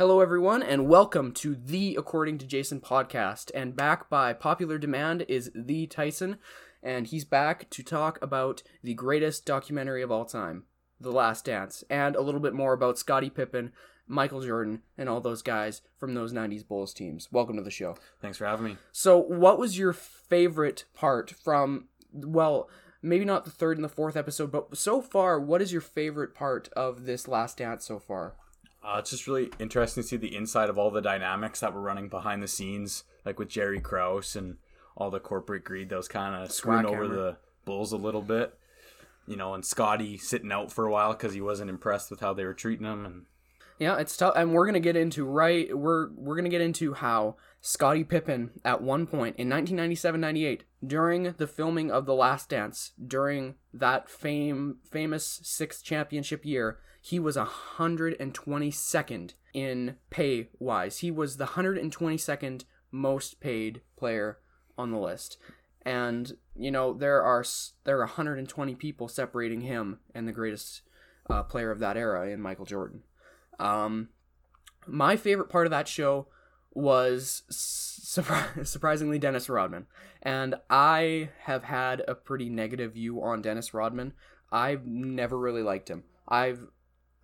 Hello, everyone, and welcome to the According to Jason podcast. And back by popular demand is the Tyson, and he's back to talk about the greatest documentary of all time, The Last Dance, and a little bit more about Scottie Pippen, Michael Jordan, and all those guys from those 90s Bulls teams. Welcome to the show. Thanks for having me. So, what was your favorite part from, well, maybe not the third and the fourth episode, but so far, what is your favorite part of this Last Dance so far? Uh, it's just really interesting to see the inside of all the dynamics that were running behind the scenes, like with Jerry Krause and all the corporate greed that was kind of screwing over the Bulls a little bit. You know, and Scotty sitting out for a while because he wasn't impressed with how they were treating him. And Yeah, it's tough, and we're gonna get into right. We're we're gonna get into how Scottie Pippen at one point in 1997-98, during the filming of The Last Dance, during that fame famous sixth championship year, he was 122nd in pay wise. He was the 122nd most paid player on the list. And you know there are there are 120 people separating him and the greatest uh, player of that era in Michael Jordan. Um, my favorite part of that show was surpri- surprisingly Dennis Rodman, and I have had a pretty negative view on Dennis Rodman. I've never really liked him. I've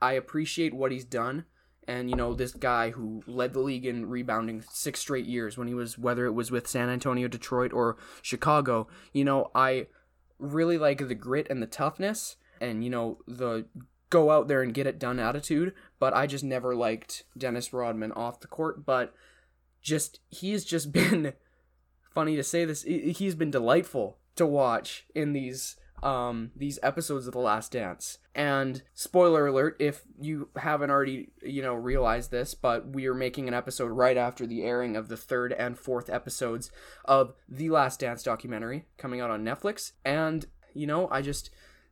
I appreciate what he's done, and you know this guy who led the league in rebounding six straight years when he was whether it was with San Antonio, Detroit, or Chicago. You know I really like the grit and the toughness, and you know the go out there and get it done attitude, but I just never liked Dennis Rodman off the court. But just he's just been funny to say this. he- He's been delightful to watch in these um these episodes of The Last Dance. And spoiler alert, if you haven't already you know realized this, but we are making an episode right after the airing of the third and fourth episodes of The Last Dance documentary coming out on Netflix. And you know, I just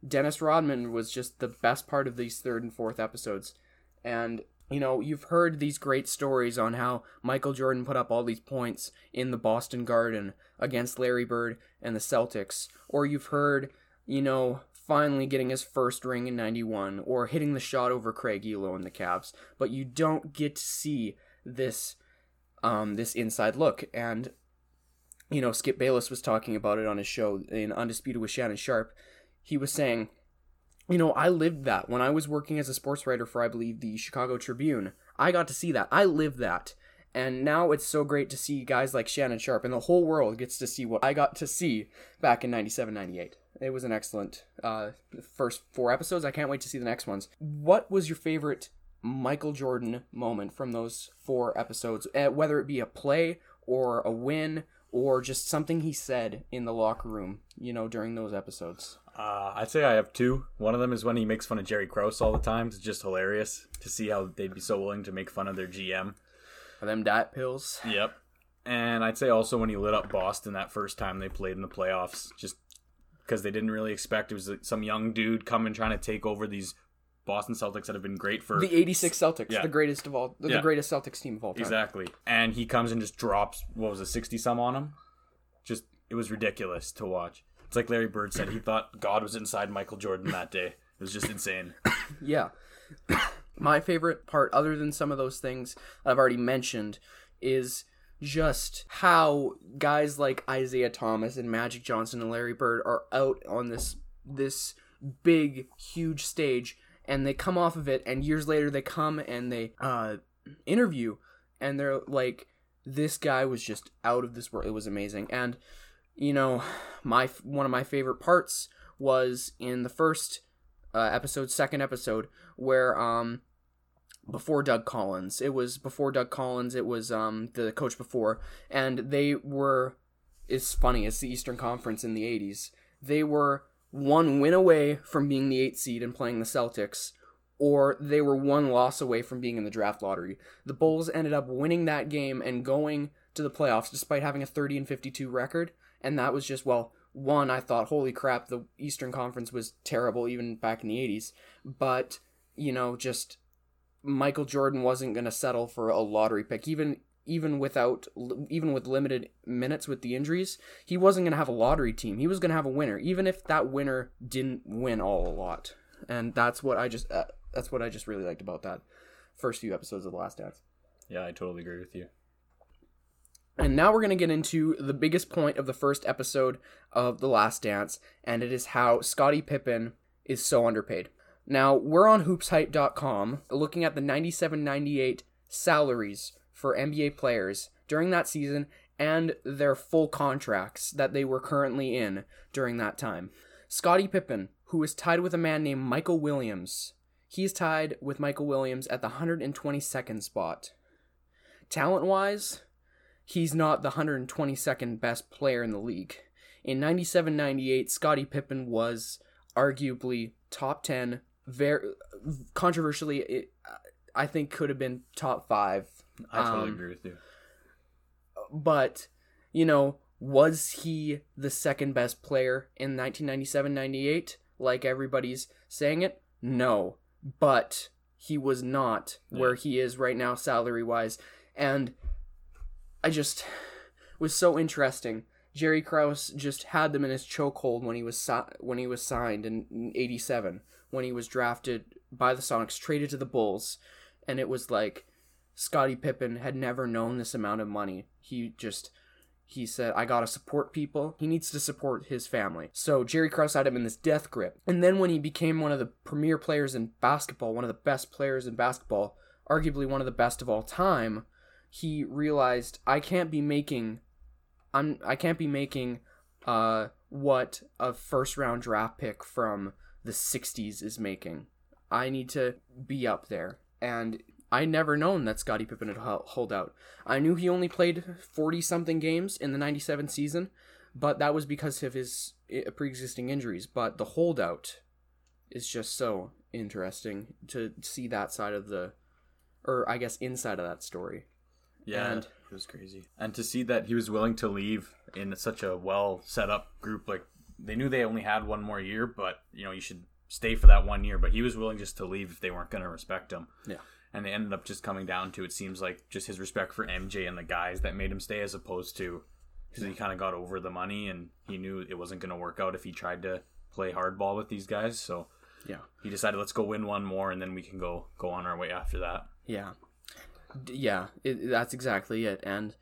Dennis Rodman was just the best part of these third and fourth episodes. And, you know, you've heard these great stories on how Michael Jordan put up all these points in the Boston Garden against Larry Bird and the Celtics. Or you've heard, you know, finally getting his first ring in 91 or hitting the shot over Craig Ehlo in the Cavs. But you don't get to see this um this inside look and you know, Skip Bayless was talking about it on his show in Undisputed with Shannon Sharpe. He was saying, you know, I lived that when I was working as a sports writer for, I believe, the Chicago Tribune. I got to see that. I lived that. And now it's so great to see guys like Shannon Sharpe, and the whole world gets to see what I got to see back in 97 98. It was an excellent uh, first four episodes. I can't wait to see the next ones. What was your favorite Michael Jordan moment from those four episodes? Uh, whether it be a play or a win or just something he said in the locker room, you know, during those episodes. uh, I'd say I have two. One of them is when he makes fun of Jerry Krause all the time. It's just hilarious to see how they'd be so willing to make fun of their GM. Are them diet pills? Yep. And I'd say also when he lit up Boston that first time they played in the playoffs, just because they didn't really expect it was some young dude coming trying to take over these Boston Celtics that have been great for The 86 Celtics, Yeah. the greatest of all, the Yeah. greatest Celtics team of all time. exactly. And he comes and just drops what was it, sixty some on him. Just it was ridiculous to watch. It's like Larry Bird said he thought God was inside Michael Jordan that day. It was just insane. Yeah. My favorite part, other than some of those things I've already mentioned, is just how guys like Isiah Thomas and Magic Johnson and Larry Bird are out on this this big, huge stage and they come off of it and years later they come and they uh interview and they're like this guy was just out of this world. It was amazing. And you know, my one of my favorite parts was in the first uh, episode, second episode, where um before Doug Collins, it was before Doug Collins, it was um the coach before, and they were. It's funny. It's the Eastern Conference in the '80s. They were one win away from being the eighth seed and playing the Celtics, or they were one loss away from being in the draft lottery. The Bulls ended up winning that game and going to the playoffs despite having a 30 and 52 record, and that was just well one, I thought, holy crap, the Eastern Conference was terrible even back in the 80s. But, you know, just Michael Jordan wasn't going to settle for a lottery pick. Even even without even with limited minutes with the injuries, he wasn't going to have a lottery team. He was going to have a winner, even if that winner didn't win all a lot. And that's what I just uh, that's what I just really liked about that first few episodes of The Last Dance. Yeah, I totally agree with you. And now we're going to get into the biggest point of the first episode of The Last Dance, and it is how Scottie Pippen is so underpaid. Now, we're on hoopshype.com looking at the 97 98 salaries for NBA players during that season and their full contracts that they were currently in during that time. Scottie Pippen, who is tied with a man named Michael Williams, he's tied with Michael Williams at the 122nd spot. Talent wise, he's not the 122nd best player in the league. In 97 98, Scottie Pippen was arguably top 10, very controversially, it, I think could have been top 5. I totally Um, agree with you. But, you know, was he the second best player in 1997 98, like everybody's saying it? No. But he was not where he is right now, salary wise. And I just was so interesting. Jerry Krause just had them in his chokehold when he was si- when he was signed in '87, when he was drafted by the Sonics, traded to the Bulls, and it was like Scottie Pippen had never known this amount of money. He just he said, I gotta support people. He needs to support his family. So Jerry Krause had him in this death grip. And then when he became one of the premier players in basketball, one of the best players in basketball, arguably one of the best of all time, he realized I can't be making I'm I can't be making uh what a first round draft pick from the 60s is making. I need to be up there. And I never known that Scottie Pippen had hold out. I knew he only played 40 something games in the 97 season, but that was because of his pre-existing injuries, but the holdout is just so interesting to see that side of the or I guess inside of that story. Yeah, And- it was crazy. And to see that he was willing to leave in such a well set up group, like they knew they only had one more year, but you know you should stay for that one year. But he was willing just to leave if they weren't going to respect him. Yeah. And they ended up just coming down to it seems like just his respect for MJ and the guys that made him stay, as opposed to because he kind of got over the money and he knew it wasn't going to work out if he tried to play hardball with these guys. So Yeah. he decided let's go win one more and then we can go go on our way after that. Yeah, D- yeah, it, that's exactly it. And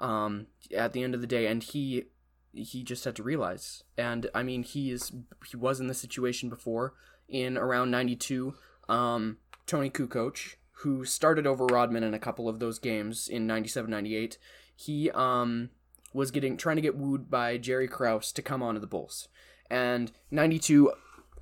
um, at the end of the day, and he he just had to realize. And I mean, he is he was in this situation before in around '92. Um, Toni Kukoc, who started over Rodman in a couple of those games in 97, 98, he um was getting trying to get wooed by Jerry Krause to come onto the Bulls. And 92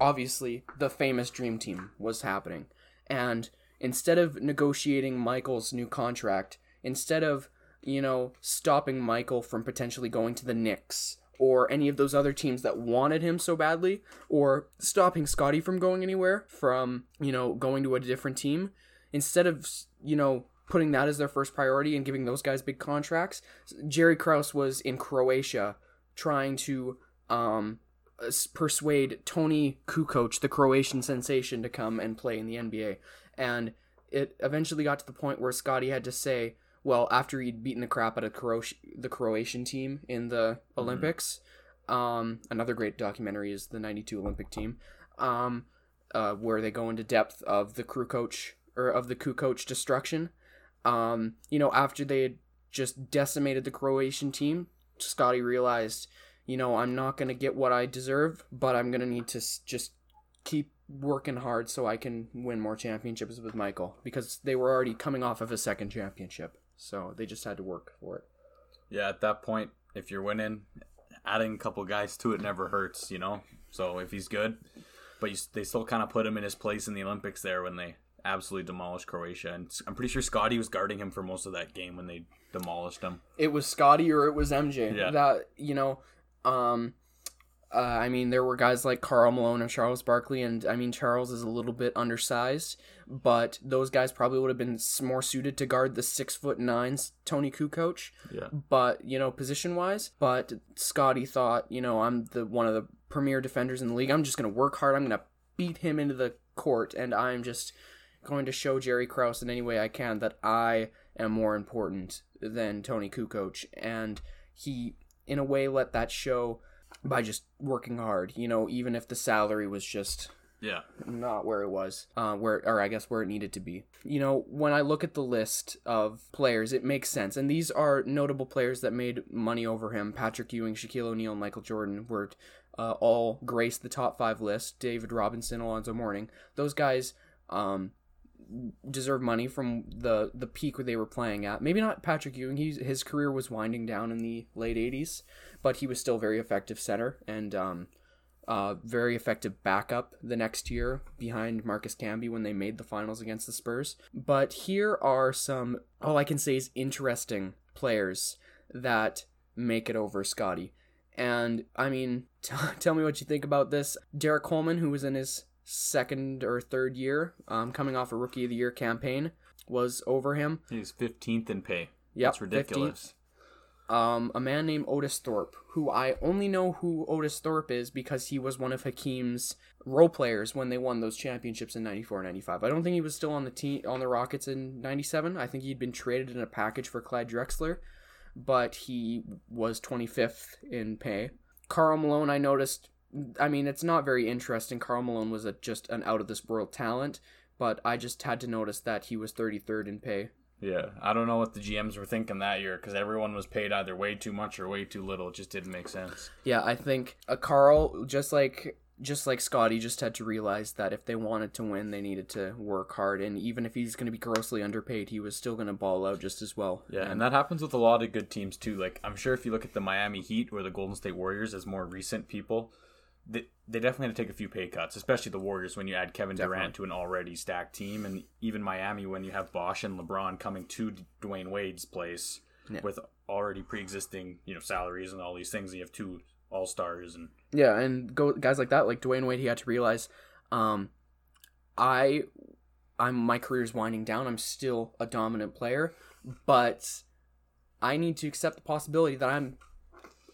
obviously the famous dream team was happening. And instead of negotiating Michael's new contract, instead of, you know, stopping Michael from potentially going to the Knicks or any of those other teams that wanted him so badly, or stopping Scotty from going anywhere, from, you know, going to a different team, instead of, you know, putting that as their first priority and giving those guys big contracts, Jerry Krause was in Croatia trying to um, persuade Toni Kukoc, the Croatian sensation, to come and play in the NBA. And it eventually got to the point where Scotty had to say, well, after he'd beaten the crap out of the Croatian team in the Olympics, um, another great documentary is the 92 Olympic team, um, uh, where they go into depth of the crew coach or of the Kukoc destruction. Um, you know, after they had just decimated the Croatian team, Scotty realized, you know, I'm not going to get what I deserve, but I'm going to need to just keep working hard so I can win more championships with Michael because they were already coming off of a second championship. So they just had to work for it. Yeah, at that point, if you're winning, adding a couple guys to it never hurts, you know. So if he's good, but you, they still kind of put him in his place in the Olympics there when they absolutely demolished Croatia, and I'm pretty sure Scotty was guarding him for most of that game when they demolished him. It was Scotty or it was MJ. Yeah. That, you know, um, uh, I mean, there were guys like Karl Malone and Charles Barkley, and I mean, Charles is a little bit undersized, but those guys probably would have been more suited to guard the six foot nines Toni Kukoc. Yeah, but you know position wise but scotty thought you know i'm the one of the premier defenders in the league i'm just going to work hard i'm going to beat him into the court and i'm just going to show jerry krause in any way i can that i am more important than toni kukoc and he in a way let that show by just working hard you know even if the salary was just Yeah. not where it was, uh, where or I guess where it needed to be. You know, when I look at the list of players, it makes sense, and these are notable players that made money over him. Patrick Ewing, Shaquille O'Neal, Michael Jordan were uh, all graced the top five list. David Robinson, Alonzo Mourning, those guys. Um, deserve money from the the peak where they were playing at. Maybe not Patrick Ewing. He's, his career was winding down in the late '80s, but he was still very effective center and um, uh, very effective backup the next year behind Marcus Camby when they made the finals against the Spurs. But here are some all I can say is interesting players that make it over Scotty. And I mean, t- tell me what you think about this. Derrick Coleman, who was in his second or third year, um, coming off a Rookie of the Year campaign, was over him. He's 15th in pay. Yep, That's ridiculous. Um, a man named Otis Thorpe, who I only know who Otis Thorpe is because he was one of Hakeem's role players when they won those championships in 94 95. I don't think he was still on the team on the Rockets in 97. I think he'd been traded in a package for Clyde Drexler, but he was 25th in pay. Karl Malone, I noticed I mean, it's not very interesting. Karl Malone was a, just an out of this world talent, but I just had to notice that he was 33rd in pay. Yeah, I don't know what the GMs were thinking that year because everyone was paid either way too much or way too little. It just didn't make sense. Yeah, I think uh, a Karl just like just like Scotty just had to realize that if they wanted to win, they needed to work hard, and even if he's going to be grossly underpaid, he was still going to ball out just as well. Yeah, and that happens with a lot of good teams too. Like I'm sure if you look at the Miami Heat or the Golden State Warriors as more recent people, they, they definitely had to take a few pay cuts, especially the Warriors when you add Kevin Durant to an already stacked team, and even Miami when you have Bosh and LeBron coming to Dwyane Wade's place Yeah. with already pre-existing you know salaries and all these things. And you have two All Stars and Yeah, and go guys like that, like Dwyane Wade, he had to realize, um, I, I'm my career's winding down. I'm still a dominant player, but I need to accept the possibility that I'm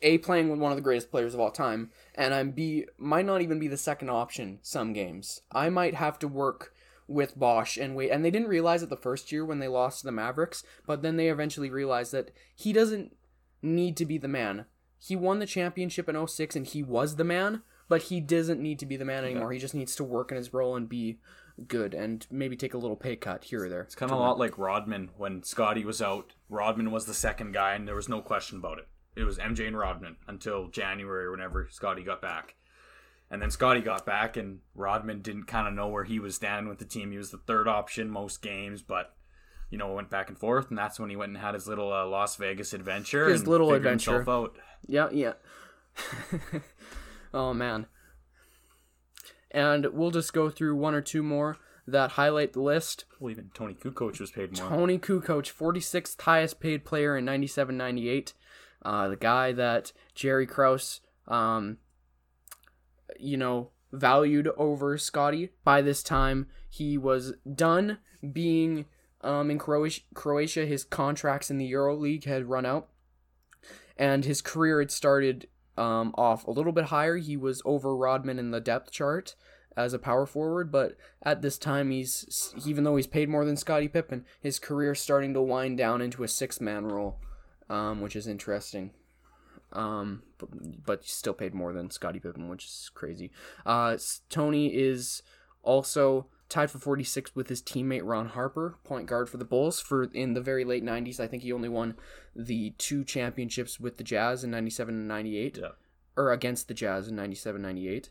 a playing with one of the greatest players of all time, and I'm b might not even be the second option some games. I might have to work with Bosh and wait and they didn't realize it the first year when they lost to the Mavericks, but then they eventually realized that he doesn't need to be the man. He won the championship in 06 and he was the man, but he doesn't need to be the man anymore. He just needs to work in his role and be good and maybe take a little pay cut here or there. It's kind of a lot like Rodman when Scotty was out. Rodman was the second guy, and there was no question about it. It was MJ and Rodman until January or whenever Scotty got back. And then Scotty got back, and Rodman didn't kind of know where he was standing with the team. He was the third option most games, but you know went back and forth, and that's when he went and had his little uh, Las Vegas adventure. His little adventure. Yeah, yeah. oh man. And we'll just go through one or two more that highlight the list. Well, even Toni Kukoc was paid more. Toni Kukoc, 46th highest paid player in 97 98. Uh, the guy that Jerry Krause, um, you know, valued over Scotty. By this time, he was done being um, in Croatia. Croatia. His contracts in the Euro League had run out, and his career had started um, off a little bit higher. He was over Rodman in the depth chart as a power forward, but at this time, he's even though he's paid more than Scottie Pippen, his career starting to wind down into a six man role, um, which is interesting. Um, but, but still paid more than Scottie Pippen, which is crazy. Uh, Tony is also tied for 46 with his teammate Ron Harper, point guard for the Bulls. For in the very late 90s, I think he only won the two championships with the Jazz in 97 and 98, Yeah. or against the Jazz in 97 98.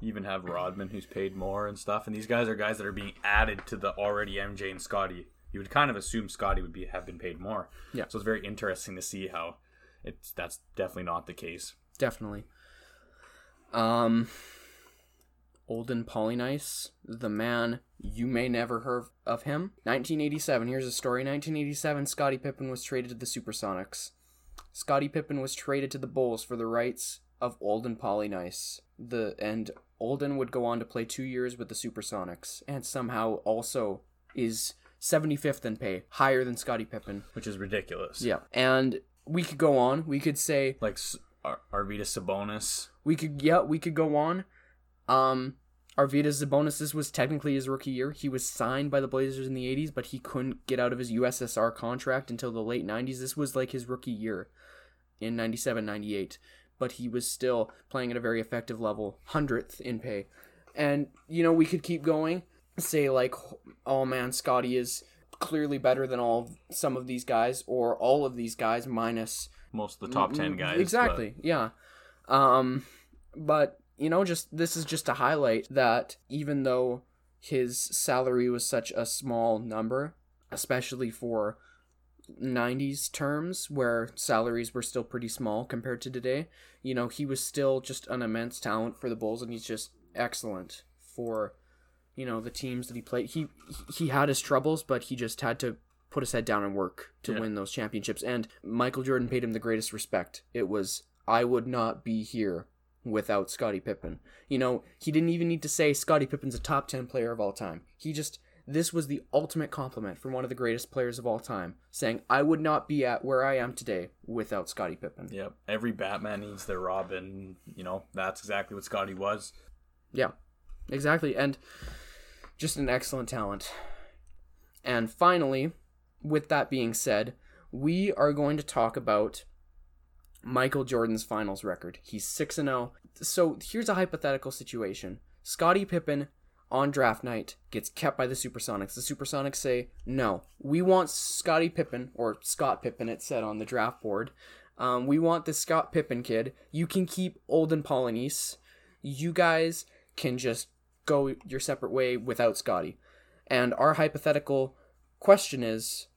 You even have Rodman who's paid more and stuff, and these guys are guys that are being added to the already MJ and Scotty. You would kind of assume Scotty would be have been paid more. Yeah. So it's very interesting to see how it's that's definitely not the case. Definitely. Um, Olden Polynice, the man you may never heard of him. 1987. Here's a story. 1987. Scottie Pippen was traded to the Supersonics. Scottie Pippen was traded to the Bulls for the rights of Olden Polynice. The and Olden would go on to play two years with the Supersonics, and somehow also is 75th in pay, higher than Scottie Pippen. Which is ridiculous. Yeah, and we could go on. We could say Like S- Ar- Arvydas Sabonis. we could yeah we could go on um Arvydas Sabonis this was technically his rookie year he was signed by the Blazers in the 80s but he couldn't get out of his USSR contract until the late 90s this was like his rookie year in 97 98 but he was still playing at a very effective level 100th in pay And you know, we could keep going. Say like, oh man, Scotty is clearly better than all some of these guys, or all of these guys minus Most of the top ten guys. Exactly. Yeah. Um, but you know, just this is just to highlight that even though his salary was such a small number, especially for 90s terms where salaries were still pretty small compared to today, you know, he was still just an immense talent for the Bulls and he's just excellent for you know the teams that he played. He he had his troubles, but he just had to put his head down and work to Yeah. win those championships. And Michael Jordan paid him the greatest respect. It was I would not be here without Scottie Pippen. You know, he didn't even need to say Scottie Pippen's a top 10 player of all time. He just this was the ultimate compliment from one of the greatest players of all time, saying I would not be at where I am today without Scottie Pippen. Yep. Every Batman needs their Robin. You know, that's exactly what Scotty was. Yeah, exactly. And just an excellent talent. And finally, with that being said, we are going to talk about Michael Jordan's finals record. He's 6 and 0. So here's a hypothetical situation Scottie Pippen on draft night gets kept by the Supersonics. The Supersonics say, no, we want Scottie Pippen, or Scott Pippen, it said on the draft board. Um, we want this Scott Pippen kid. You can keep Olden Polynice. You guys can just go your separate way without Scotty. And our hypothetical question is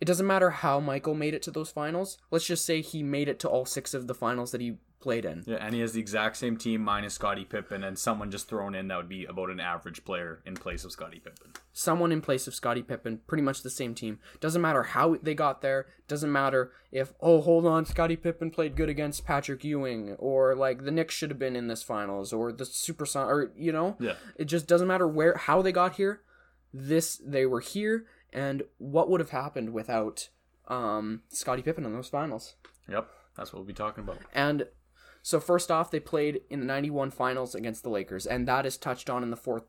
it doesn't matter how Michael made it to those finals. Let's just say he made it to all six of the finals that he played in. Yeah, and he has the exact same team minus Scottie Pippen and someone just thrown in that would be about an average player in place of Scottie Pippen. Someone in place of Scottie Pippen, pretty much the same team. Doesn't matter how they got there. Doesn't matter if, oh, hold on, Scottie Pippen played good against Patrick Ewing, or like the Knicks should have been in this finals, or the Super Son, or you know, Yeah. It just doesn't matter where how they got here. This they were here, and what would have happened without um, Scottie Pippen in those finals? Yep. That's what we'll be talking about. And so first off, they played in the '91 finals against the Lakers, and that is touched on in the fourth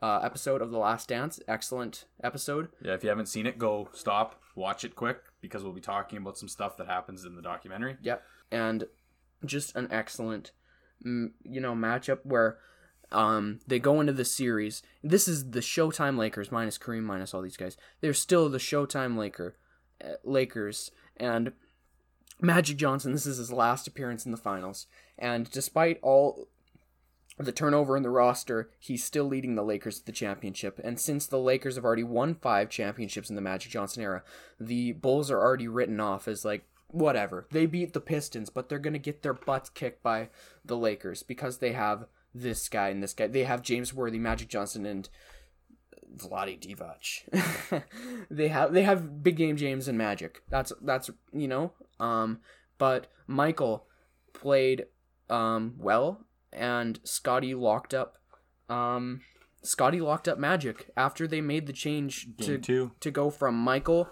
uh, episode of The Last Dance. Excellent episode. Yeah, if you haven't seen it, go stop, watch it quick because we'll be talking about some stuff that happens in the documentary. Yep, and just an excellent, you know, matchup where um they go into the series. This is the Showtime Lakers minus Kareem minus all these guys. They're still the Showtime Laker uh, Lakers and Magic Johnson. This is his last appearance in the finals, and despite all the turnover in the roster, he's still leading the Lakers to the championship. And since the Lakers have already won five championships in the Magic Johnson era, the Bulls are already written off as like whatever. They beat the Pistons, but they're gonna get their butts kicked by the Lakers because they have this guy and this guy. They have James Worthy, Magic Johnson, and Vlade Divac. they have they have big game James and Magic. That's that's you know. Um, but Michael played um well, and Scotty locked up. Um, Scotty locked up Magic after they made the change to to go from Michael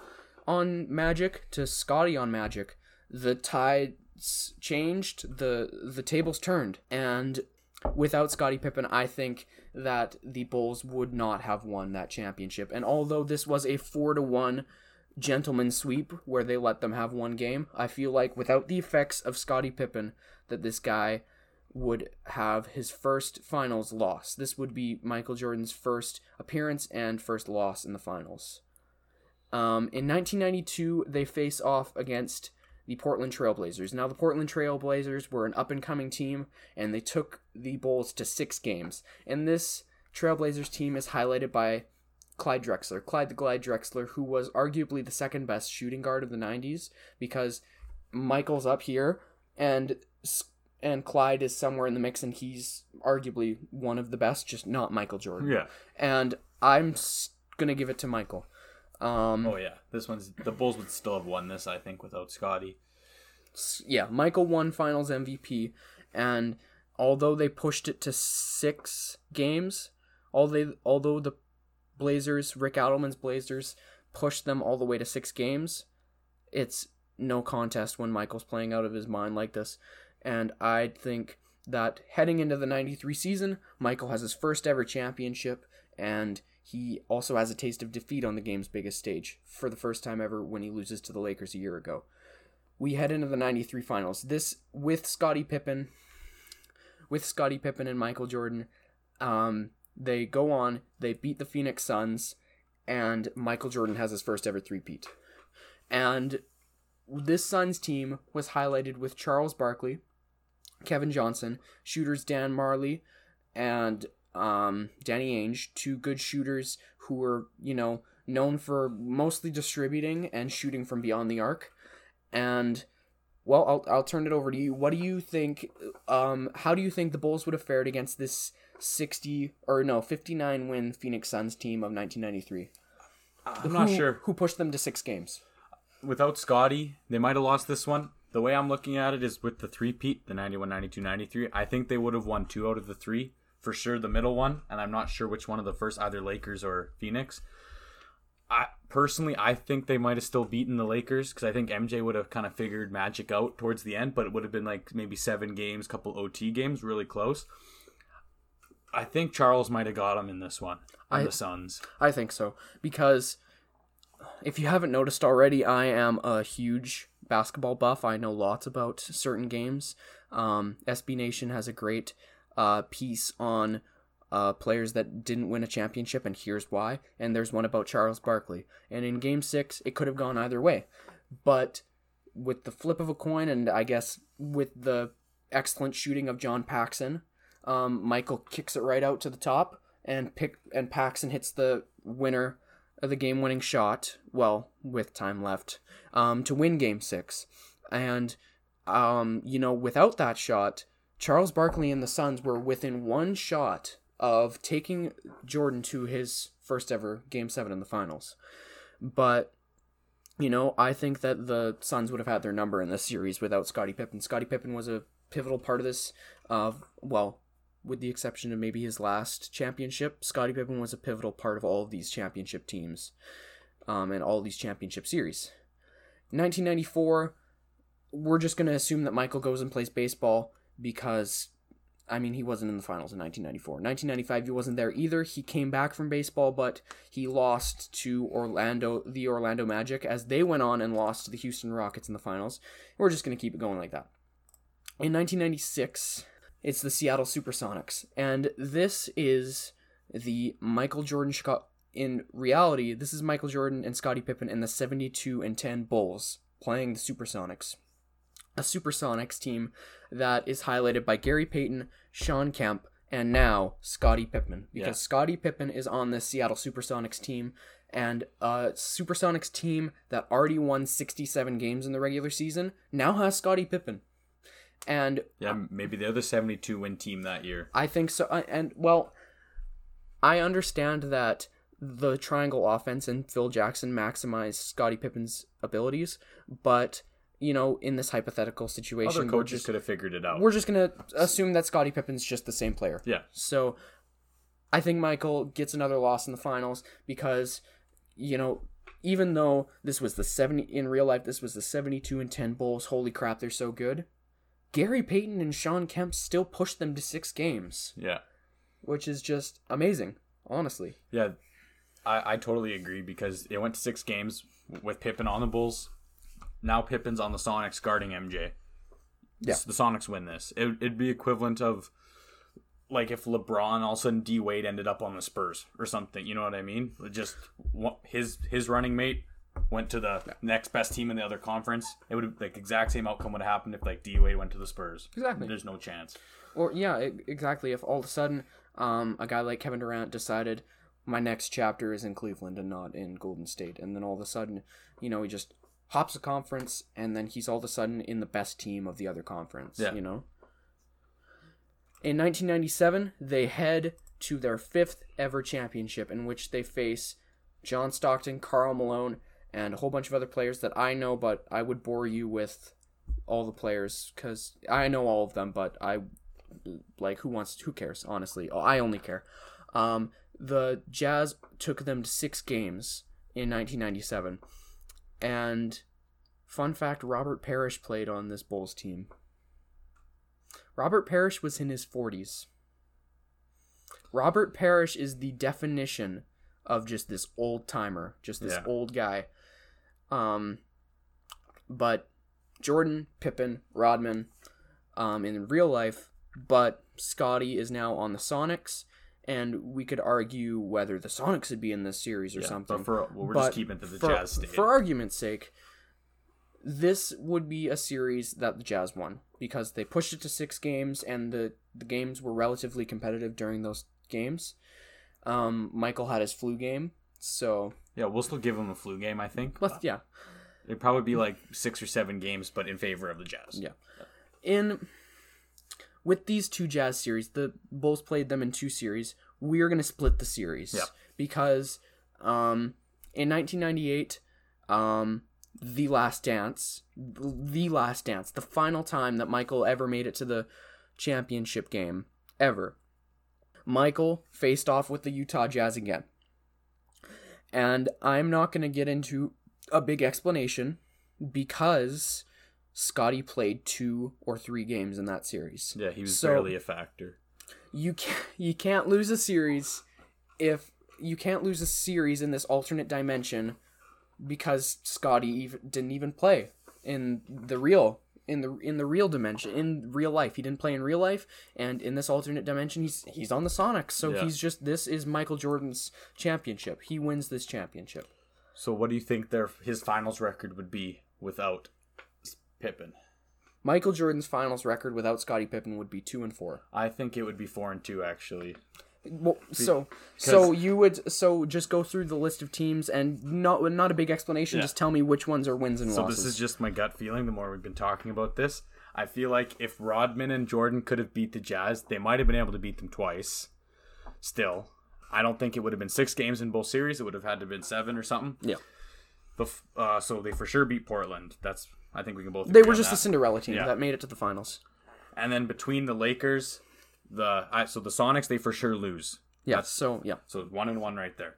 on Magic to Scotty on Magic. The tides changed, the the tables turned, and without Scottie Pippen, I think that the Bulls would not have won that championship. And although this was a four to one gentleman sweep where they let them have one game, I feel like without the effects of Scottie Pippen, that this guy would have his first finals loss. This would be Michael Jordan's first appearance and first loss in the finals. Um, in 1992, they face off against the Portland Trailblazers. Now, the Portland Trailblazers were an up and coming team, and they took the Bulls to six games. And this Trailblazers team is highlighted by Clyde Drexler. Clyde the Glide Drexler, who was arguably the second best shooting guard of the 90s, because Michael's up here, and and Clyde is somewhere in the mix, and he's arguably one of the best, just not Michael Jordan. Yeah. And I'm gonna give it to Michael. Um, Oh yeah. This one's the Bulls would still have won this, I think, without Scotty. yeah, Michael won Finals MVP, and although they pushed it to six games, all they although the Blazers, Rick Adelman's Blazers, pushed them all the way to six games, it's no contest when Michael's playing out of his mind like this, and I think that heading into the '93 season, Michael has his first ever championship, and he also has a taste of defeat on the game's biggest stage for the first time ever when he loses to the Lakers a year ago we head into the 93 finals. This with Scottie Pippen with Scottie Pippen and Michael Jordan. Um, they go on, they beat the Phoenix Suns, and Michael Jordan has his first ever three-peat. And this Suns team was highlighted with Charles Barkley, Kevin Johnson, shooters Dan Majerle, and um, Danny Ainge, two good shooters who were, you know, known for mostly distributing and shooting from beyond the arc. And well, I'll I'll turn it over to you. What do you think? Um, how do you think the Bulls would have fared against this sixty or no fifty nine win Phoenix Suns team of nineteen ninety three? I'm not sure. who pushed them to six games. Without Scotty, they might have lost this one. The way I'm looking at it is with the three-peat, the 91, 92, 93. I think they would have won two out of the three for sure. The middle one, and I'm not sure which one of the first, either Lakers or Phoenix. I personally, I think they might have still beaten the Lakers because I think MJ would have kind of figured Magic out towards the end, but it would have been like maybe seven games, couple OT games, really close. I think Charles might have got him in this one on I- the Suns. I think so because if you haven't noticed already, I am a huge basketball buff. I know lots about certain games. Um, SB Nation has a great uh, piece on uh, players that didn't win a championship, and here's why. And there's one about Charles Barkley. And in Game Six, it could have gone either way, but with the flip of a coin, and I guess with the excellent shooting of John Paxson, um, Michael kicks it right out to the top, and pick and Paxson hits the winner of the game-winning shot. Well, with time left, um, to win Game Six, and um, you know, without that shot, Charles Barkley and the Suns were within one shot of taking Jordan to his first ever Game Seven in the finals, but you know, I think that the Suns would have had their number in this series without Scottie Pippen. Scottie Pippen was a pivotal part of this. Uh, well, with the exception of maybe his last championship, Scottie Pippen was a pivotal part of all of these championship teams um, and all these championship series. 1994, we're just going to assume that Michael goes and plays baseball because, I mean, he wasn't in the finals in 1994. 1995, he wasn't there either. He came back from baseball, but he lost to Orlando, the Orlando Magic, as they went on and lost to the Houston Rockets in the finals. We're just going to keep it going like that. In 1996, it's the Seattle Supersonics, and this is the Michael Jordan. Chica- in reality, this is Michael Jordan and Scottie Pippen and the 72 and 10 Bulls playing the Supersonics. A Supersonics team that is highlighted by Gary Payton, Shawn Kemp, and now Scottie Pippen. Because Yeah. Scottie Pippen is on this Seattle Supersonics team, and a Supersonics team that already won 67 games in the regular season now has Scottie Pippen. And Yeah, maybe they're the 72 win team that year. I think so. Uh, and well, I understand that the triangle offense and Phil Jackson maximized Scottie Pippen's abilities, but you know, in this hypothetical situation, Other coaches just could have figured it out. we're just gonna assume that Scottie Pippen's just the same player. Yeah. So, I think Michael gets another loss in the finals because, you know, even though this was the seventy in real life, this was the seventy-two and ten Bulls. Holy crap, they're so good. Gary Payton and Shawn Kemp still pushed them to six games Yeah. which is just amazing, honestly. Yeah, I, I totally agree because it went to six games with Pippen on the Bulls. Now Pippen's on the Sonics guarding MJ. Yeah. The Sonics win this. It, it'd be equivalent of like if LeBron all of a sudden D Wade ended up on the Spurs or something. You know what I mean? Just his his running mate went to the next best team in the other conference. It would have like exact same outcome would have happened if like D Wade went to the Spurs. Exactly. There's no chance. Or yeah, e- exactly. If all of a sudden, um, a guy like Kevin Durant decided my next chapter is in Cleveland and not in Golden State, and then all of a sudden, you know, he just hops a conference, and then he's all of a sudden in the best team of the other conference. Yeah. You know. In 1997, they head to their fifth ever championship, in which they face John Stockton, Karl Malone, and a whole bunch of other players that I know, but I would bore you with all the players because I know all of them, but I like who wants who cares honestly. Oh, I only care. Um, the Jazz took them to six games in 1997, and fun fact: Robert Parish played on this Bulls team. Robert Parish was in his 40s. Robert Parish is the definition of just this old timer, just this Yeah. old guy. Um, but Jordan, Pippen, Rodman, um, in real life, but Scotty is now on the Sonics, and we could argue whether the Sonics would be in this series or Yeah, something. But for well, we're But just keeping to the for, Jazz state. for argument's sake, this would be a series that the Jazz won because they pushed it to six games and the, the games were relatively competitive during those games. Um, Michael had his flu game, so yeah, we'll still give him a flu game. I think. but yeah, It'd probably be like six or seven games, but in favor of the Jazz. Yeah. in with these two Jazz series, the Bulls played them in two series. We are going to split the series Yeah. because um, in 1998, um, the Last Dance, the Last Dance, the final time that Michael ever made it to the championship game ever. Michael faced off with the Utah Jazz again. And I'm not going to get into a big explanation because Scotty played two or three games in that series. Yeah, he was So- barely a factor. You can't, you can't lose a series if you can't lose a series in this alternate dimension because Scotty ev didn't even play in the real in the in the real dimension in real life. He didn't play in real life, and in this alternate dimension, he's he's on the Sonics. So Yeah. he's just this is Michael Jordan's championship. He wins this championship. So, what do you think their his finals record would be without Pippen? Michael Jordan's finals record without Scottie Pippen would be two and four. I think it would be four and two actually. Well, so so you would so just go through the list of teams and not not a big explanation. Yeah. Just tell me which ones are wins and So losses. So this is just my gut feeling. The more we've been talking about this, I feel like if Rodman and Jordan could have beat the Jazz, they might have been able to beat them twice. Still, I don't think it would have been six games in both series. It would have had to have been seven or something. yeah. The uh, so they for sure beat Portland. That's I think we can both. They were just that. a Cinderella team Yeah. that made it to the finals. And then between the Lakers, the I, so the Sonics they for sure lose. Yeah. so yeah. So one and one right there.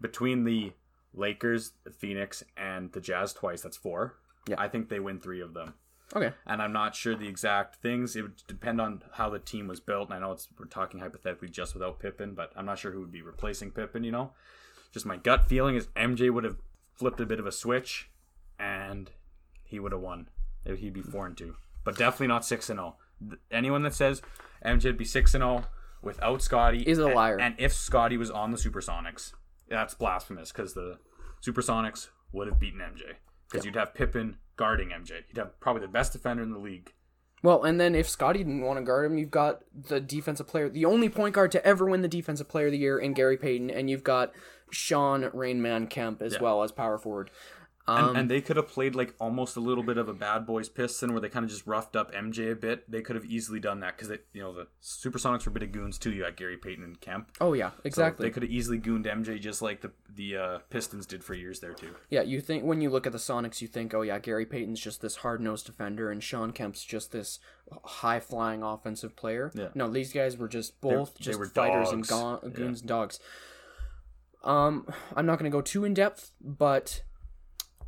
Between the Lakers, the Phoenix, and the Jazz twice, that's four. Yeah. I think they win three of them. Okay. And I'm not sure the exact things. It would depend on how the team was built. And I know it's we're talking hypothetically just without Pippen, but I'm not sure who would be replacing Pippen, you know? Just my gut feeling is MJ would have flipped a bit of a switch and he would have won. He'd be four and two. But definitely not six and oh. Anyone that says MJ would be six and oh without Scotty Is a and- liar. And if Scotty was on the Supersonics, that's blasphemous because the Supersonics would have beaten MJ. Because you'd have Pippen guarding MJ. You'd have probably the best defender in the league. Well, and then if Scotty didn't want to guard him, you've got the defensive player, the only point guard to ever win the defensive player of the year in Gary Payton, and you've got Shawn Rainman Kemp as well as power forward. And, Um, and they could have played like almost a little bit of a bad boys piston where they kind of just roughed up MJ a bit. They could have easily done that because it, you know the Supersonics were a bit of goons too. You got Gary Payton and Kemp. oh yeah, So exactly. they could have easily gooned MJ just like the the uh, Pistons did for years there too. Yeah, you think when you look at the Sonics, you think, oh yeah, Gary Payton's just this hard nosed defender, and Shawn Kemp's just this high flying offensive player. Yeah. No, these guys were just both they just were fighters and go- goons and dogs. Um, I'm not going to go too in depth, but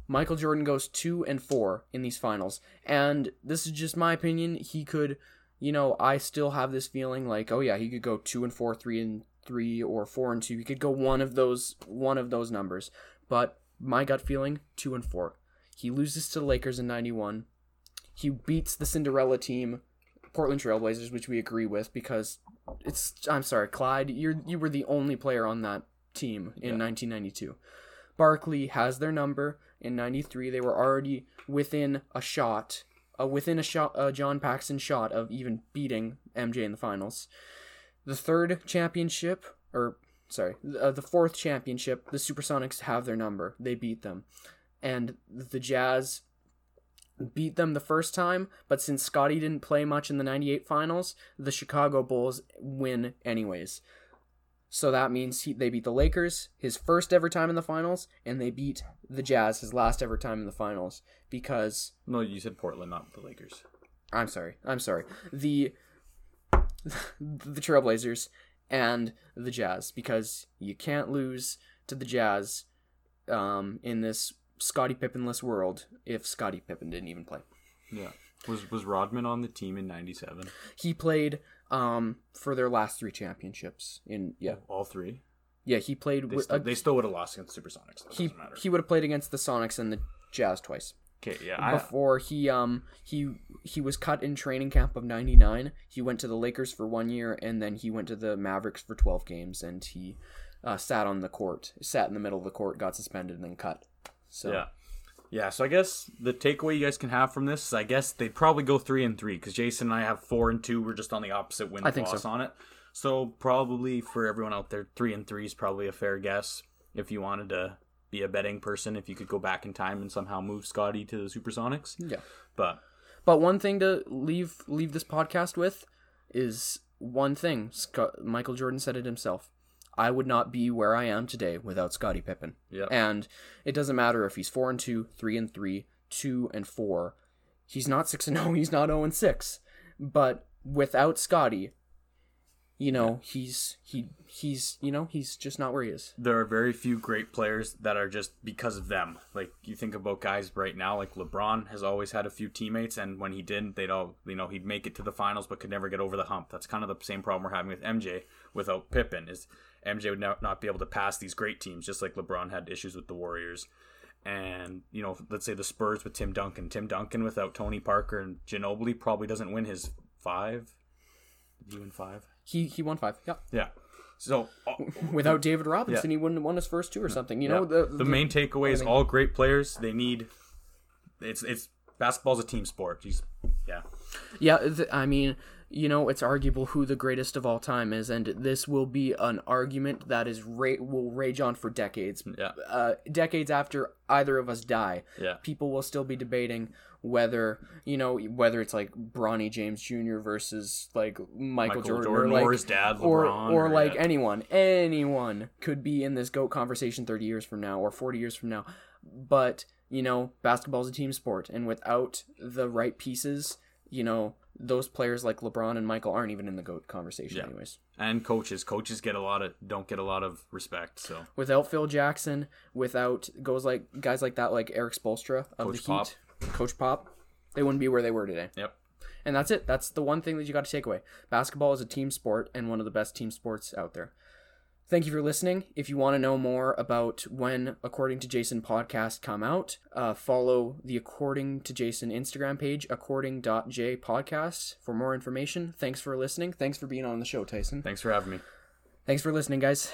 Michael Jordan goes two and four in these finals, and this is just my opinion. He could, you know, I still have this feeling like, oh yeah, he could go two and four, three and three, or four and two. He could go one of those, one of those numbers. But my gut feeling, two and four. He loses to the Lakers in '91. He beats the Cinderella team, Portland Trailblazers, which we agree with because it's. I'm sorry, Clyde. You're you were the only player on that team in 1992. Barkley has their number in 93. They were already within a shot, uh, within a shot, uh, John Paxson shot of even beating MJ in the finals. The third championship, or sorry, uh, the fourth championship, the Supersonics have their number. They beat them. And the Jazz beat them the first time, but since Scotty didn't play much in the 98 finals, the Chicago Bulls win anyways. So that means he, they beat the Lakers his first ever time in the finals, and they beat the Jazz his last ever time in the finals because No, you said Portland, not the Lakers. I'm sorry, I'm sorry the the Trailblazers and the Jazz because you can't lose to the Jazz um, in this Scottie Pippenless world if Scottie Pippen didn't even play. Yeah. Was was Rodman on the team in '97? He played um, for their last three championships. In yeah, All three. yeah, he played. They, With, still, uh, they still would have lost against the Supersonics. Though. he doesn't matter. he would have played against the Sonics and the Jazz twice. Okay, yeah. I, before he um he he was cut in training camp of 99 he went to the lakers for one year and then he went to the mavericks for 12 games and he uh, sat on the court sat in the middle of the court got suspended and then cut so yeah. Yeah, so I guess the takeaway you guys can have from this is I guess they'd probably go three and three because Jason and I have four and two. We're just on the opposite win I think loss so. on it. So probably for everyone out there, three and three is probably a fair guess. If you wanted to be a betting person, if you could go back in time and somehow move Scottie to the Supersonics. yeah But but one thing to leave leave this podcast with is one thing Scott, michael jordan said it himself i would not be where i am today without scottie pippen yeah, And it doesn't matter if he's four and two, three and three, two and four. He's not six and zero. He's not zero and six. But without Scottie, you know, he's he he's you know he's just not where he is. there are very few great players that are just because of them. Like you think about guys right now, like LeBron has always had a few teammates, and when he didn't, they'd all you know he'd make it to the finals, but could never get over the hump. That's kind of the same problem we're having with MJ without Pippen. Is MJ would no- not be able to pass these great teams, just like LeBron had issues with the Warriors. And you know, let's say the Spurs with Tim Duncan. Tim Duncan without Tony Parker and Ginobili probably doesn't win his five. Did he win five? He he won five. Yeah. Yeah. So uh, Without David Robinson, he wouldn't have won his first two or something. You know Yeah. the the main takeaway is all great players. They need it's it's basketball's a team sport. Jeez. Yeah. Yeah, th- I mean, you know, it's arguable who the greatest of all time is, and this will be an argument that is ra- will rage on for decades. Yeah. Uh, decades after either of us die, Yeah. people will still be debating whether you know whether it's like Bronny James Jr. versus like Michael, Michael Jordan, Jordan, or, like, or his dad, LeBron, or or- like yeah. anyone, anyone could be in this goat conversation thirty years from now or forty years from now, but you know, basketball's a team sport, and without the right pieces, you know, those players like LeBron and Michael aren't even in the goat conversation, Yeah. anyways. And coaches. Coaches get a lot of don't get a lot of respect. So Without Phil Jackson, without goes like guys like that, like Erik Spoelstra of Coach the Heat, Coach Pop, they wouldn't be where they were today. Yep. And that's it. That's the one thing that you got to take away. Basketball is a team sport and one of the best team sports out there. Thank you for listening. If you want to know more about when According to Jason podcast come out, uh, follow the According to Jason Instagram page, according.j podcast for more information. Thanks for listening. Thanks for being on the show, Tyson. Thanks for having me. Thanks for listening, guys.